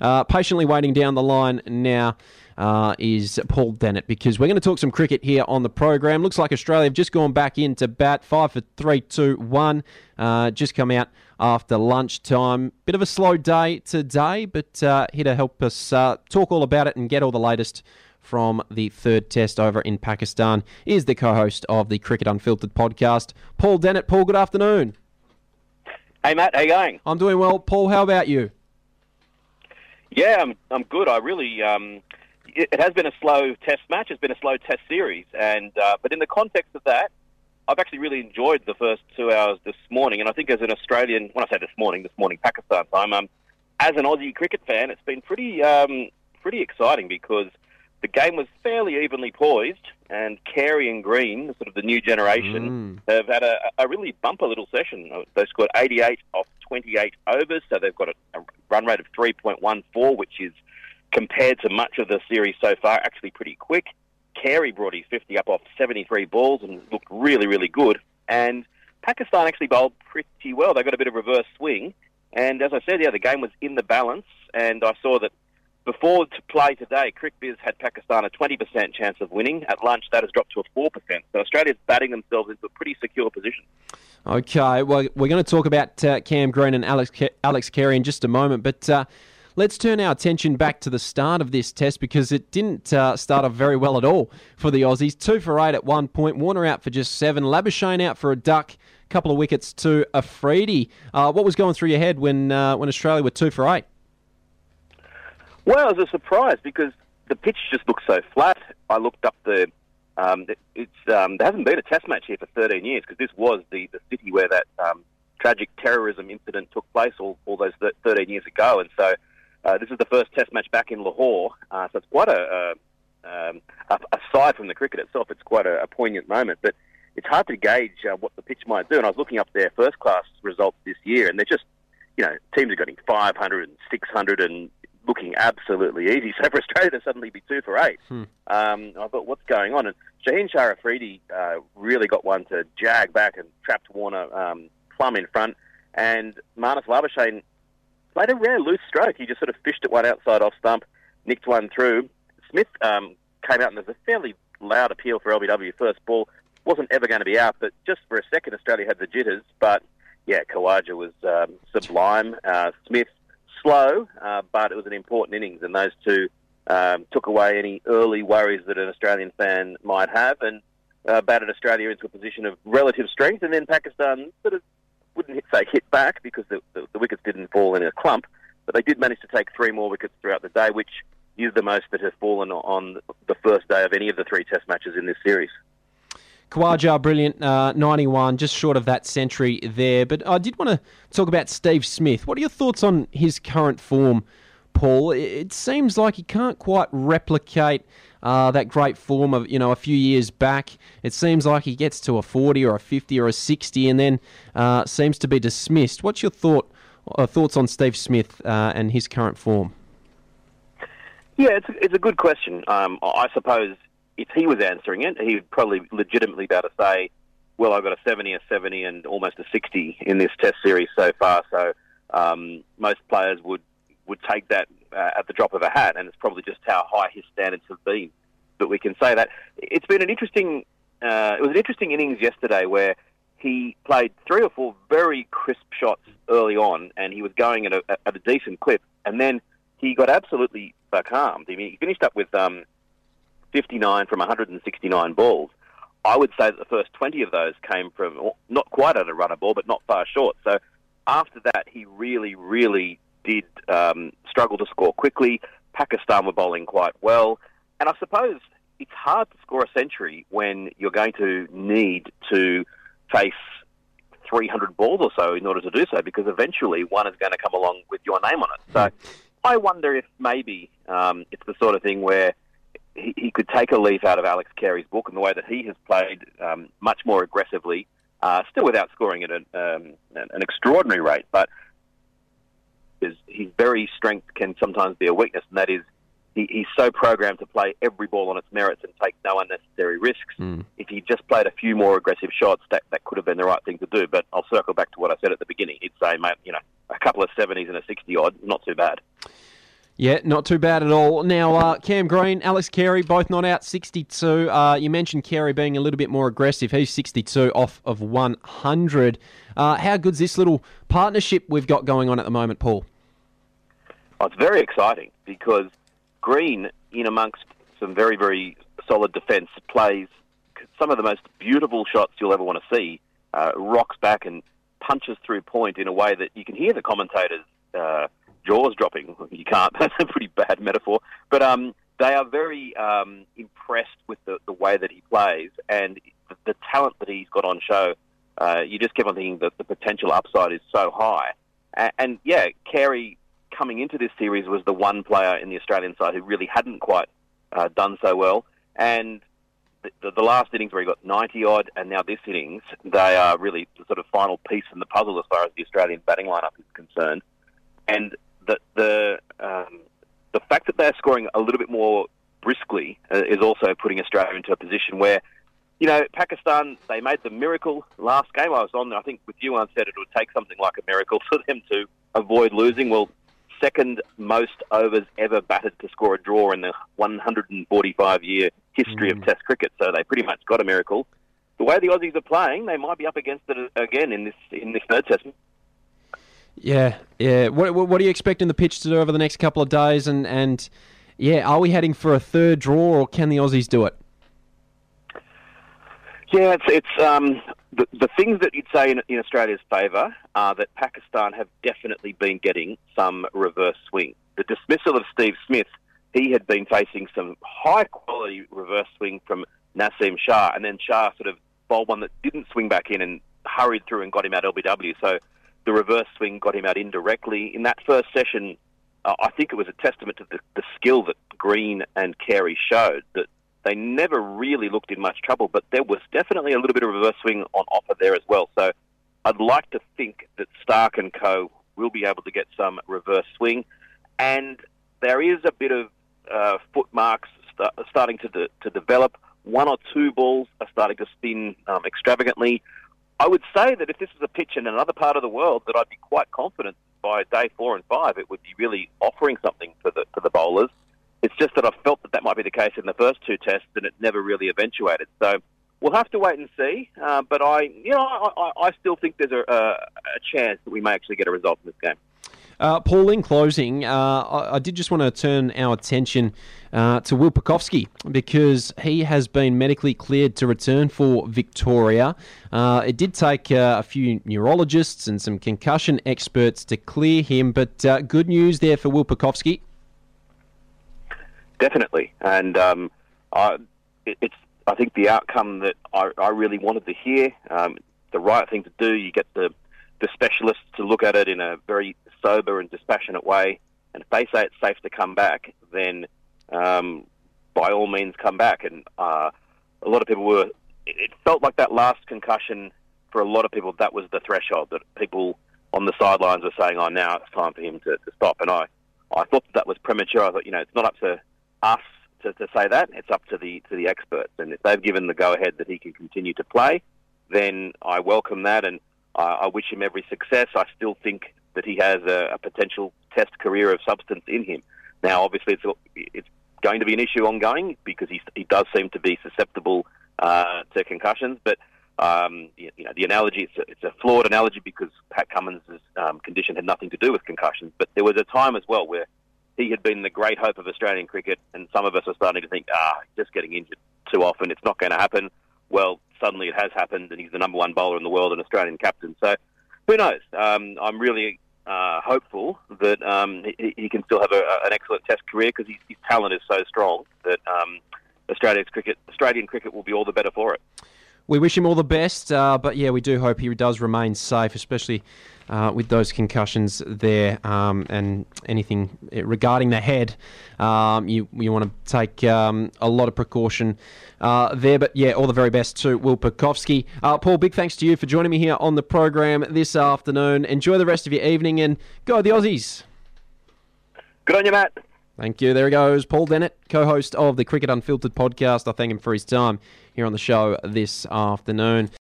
Uh, patiently waiting down the line now. Uh, is Paul Dennett because we're going to talk some cricket here on the program. Looks like Australia have just gone back into bat, five for three, two, one. Uh, just come out after lunchtime. Bit of a slow day today, but uh, here to help us uh, talk all about it and get all the latest from the third test over in Pakistan is the co-host of the Cricket Unfiltered podcast, Paul Dennett. Paul, good afternoon. Hey Matt, how you going? I'm doing well. Paul, how about you? Yeah, I'm, I'm good. I really, um, it, it, has been a slow test match. It's been a slow test series, and uh, but in the context of that, I've actually really enjoyed the first two hours this morning. And I think as an Australian, when I say this morning, this morning Pakistan time, um, as an Aussie cricket fan, it's been pretty, um, pretty exciting because the game was fairly evenly poised, and Carey and Green, sort of the new generation, mm. have had a, a, really bumper little session. They scored 88 off 28 overs, so they've got a, a run rate of 3.14, which is compared to much of the series so far, actually pretty quick. Carey brought his 50 up off 73 balls and looked really, really good. And Pakistan actually bowled pretty well. They got a bit of reverse swing. And as I said, yeah, the game was in the balance. And I saw that before to play today, CricViz had Pakistan a 20% chance of winning. At lunch, that has dropped to a 4%. So Australia's batting themselves into a pretty secure position. Okay, well, we're going to talk about uh, Cam Green and Alex Alex Carey in just a moment, but uh, let's turn our attention back to the start of this test because it didn't uh, start off very well at all for the Aussies. Two for eight at one point, Warner out for just seven, Labuschagne out for a duck, couple of wickets to Afridi. Uh, what was going through your head when uh, when Australia were two for eight? Well, it was a surprise because the pitch just looked so flat. I looked up the. Um, it's um, there hasn't been a Test match here for 13 years because this was the, the city where that um, tragic terrorism incident took place all, all those 13 years ago, and so uh, this is the first Test match back in Lahore. Uh, so it's quite a, um, aside from the cricket itself, it's quite a, a poignant moment. But it's hard to gauge uh, what the pitch might do. And I was looking up their first class results this year, and they're just, you know, teams are getting 500 and 600 and looking absolutely easy. So for Australia to suddenly be two for eight, hmm. um, I thought, what's going on? And Shaheen Shah Afridi uh, really got one to jag back and trapped Warner um, plumb in front. And Marnus Labuschagne played a rare loose stroke. He just sort of fished at one outside off stump, nicked one through. Smith um, came out and there's a fairly loud appeal for LBW first ball. Wasn't ever going to be out, but just for a second, Australia had the jitters. But yeah, Khawaja was um, sublime. Uh, Smith slow, uh, but it was an important innings, and those two um, took away any early worries that an Australian fan might have, and uh, batted Australia into a position of relative strength. And then Pakistan sort of wouldn't say hit back because the, the, the wickets didn't fall in a clump, but they did manage to take three more wickets throughout the day, which is the most that have fallen on the first day of any of the three Test matches in this series. Khawaja, brilliant, uh, 91, just short of that century there. But I did want to talk about Steve Smith. What are your thoughts on his current form, Paul? It seems like he can't quite replicate uh, that great form of you know a few years back. It seems like he gets to a 40 or a 50 or a 60 and then uh, seems to be dismissed. What's your thought uh, thoughts on Steve Smith uh, and his current form? Yeah, it's it's a good question. Um, I suppose if he was answering it, he would probably legitimately be able to say, well, I've got a 70, a 70, and almost a 60 in this test series so far. So um, most players would, would take that uh, at the drop of a hat, and it's probably just how high his standards have been. But we can say that. It's been an interesting, uh, it was an interesting innings yesterday where he played three or four very crisp shots early on, and he was going at a, at a decent clip, and then he got absolutely becalmed. I mean, he finished up with um, 59 from 169 balls. I would say that the first 20 of those came from not quite at a runner ball, but not far short. So after that, he really, really did um, struggle to score quickly. Pakistan were bowling quite well. And I suppose it's hard to score a century when you're going to need to face 300 balls or so in order to do so, because eventually one is going to come along with your name on it. So I wonder if maybe um, it's the sort of thing where he, he, could take a leaf out of Alex Carey's book and the way that he has played um, much more aggressively, uh, still without scoring at an, um, an extraordinary rate. But his, his very strength can sometimes be a weakness, and that is he, he's so programmed to play every ball on its merits and take no unnecessary risks. Mm. If he just played a few more aggressive shots, that, that could have been the right thing to do. But I'll circle back to what I said at the beginning. He'd say, mate, you know, a couple of 70s and a 60 odd, not too bad. Yeah, not too bad at all. Now, uh, Cam Green, Alex Carey, both not out, 62. Uh, you mentioned Carey being a little bit more aggressive. He's 62 off of 100. Uh, how good's this little partnership we've got going on at the moment, Paul? Oh, it's very exciting because Green, in amongst some very, very solid defence, plays some of the most beautiful shots you'll ever want to see. Uh, rocks back and punches through point in a way that you can hear the commentators uh, jaws dropping. You can't. That's a pretty bad metaphor. But um, they are very um, impressed with the, the way that he plays and the, the talent that he's got on show. Uh, you just keep on thinking that the potential upside is so high. And, and yeah, Carey coming into this series was the one player in the Australian side who really hadn't quite uh, done so well. And the, the, last innings where he got 90 odd, and now this innings, they are really the sort of final piece in the puzzle as far as the Australian batting lineup is concerned. And the the um, the fact that they're scoring a little bit more briskly uh, is also putting Australia into a position where, you know, Pakistan they made the miracle last game. I was on. I think with you, I said it would take something like a miracle for them to avoid losing. Well, second most overs ever batted to score a draw in the 145 year history mm. of Test cricket. So they pretty much got a miracle. The way the Aussies are playing, they might be up against it again in this in this third test. Yeah, yeah. What, what are you expecting the pitch to do over the next couple of days? And, and yeah, are we heading for a third draw, or can the Aussies do it? Yeah, it's it's um, the the things that you'd say in, in Australia's favour are that Pakistan have definitely been getting some reverse swing. The dismissal of Steve Smith, he had been facing some high quality reverse swing from Nasim Shah, and then Shah sort of bowled one that didn't swing back in and hurried through and got him out LBW. So the reverse swing got him out indirectly. In that first session, uh, I think it was a testament to the, the skill that Green and Carey showed that they never really looked in much trouble, but there was definitely a little bit of reverse swing on offer there as well. So I'd like to think that Stark and Co. will be able to get some reverse swing, and there is a bit of uh, foot marks st- starting to de- to develop. One or two balls are starting to spin um, extravagantly. I would say that if this was a pitch in another part of the world, that I'd be quite confident by day four and five it would be really offering something for the for the bowlers. It's just that I felt that that might be the case in the first two tests, and it never really eventuated. So we'll have to wait and see. Uh, but I, you know, I, I, still think there's a, a, a chance that we may actually get a result in this game. Uh, Paul, in closing, uh, I, I, did just want to turn our attention uh, to Will Pucovski because he has been medically cleared to return for Victoria. Uh, it did take uh, a few neurologists and some concussion experts to clear him, but uh, good news there for Will Pucovski. Definitely, and um, it, it's I think the outcome that I, I really wanted to hear. Um, the right thing to do. You get the the specialists to look at it in a very sober and dispassionate way. And if they say it's safe to come back, then um, by all means come back. And uh, a lot of people were. It felt like that last concussion for a lot of people. That was the threshold that people on the sidelines were saying, "Oh, now it's time for him to, to stop." And I, I thought that, that was premature. I thought, you know, it's not up to us to, to say that. It's up to the to the experts. And if they've given the go ahead that he can continue to play, then I welcome that and I, I wish him every success. I still think that he has a, a potential Test career of substance in him. Now, obviously, it's it's going to be an issue ongoing because he he does seem to be susceptible uh, to concussions. But um, you, you, know, the analogy it's a, it's a, flawed analogy because Pat Cummins' um, condition had nothing to do with concussions. But there was a time as well where he had been the great hope of Australian cricket, and some of us are starting to think, ah, just getting injured too often, it's not going to happen. Well, suddenly it has happened, and he's the number one bowler in the world and Australian captain. So who knows? Um, I'm really uh, hopeful that um, he, he, can still have a, an excellent Test career because his, his, talent is so strong that um, Australia's cricket, Australian cricket, will be all the better for it. We wish him all the best, uh, but yeah, we do hope he does remain safe, especially uh, with those concussions there um, and anything regarding the head. Um, you you want to take um, a lot of precaution uh, there, but yeah, all the very best to Will Pucovski. Uh, Paul, big thanks to you for joining me here on the program this afternoon. Enjoy the rest of your evening and go the Aussies. Good on you, Matt. Thank you. There he goes. Paul Dennett, co host of the Cricket Unfiltered podcast. I thank him for his time here on the show this afternoon.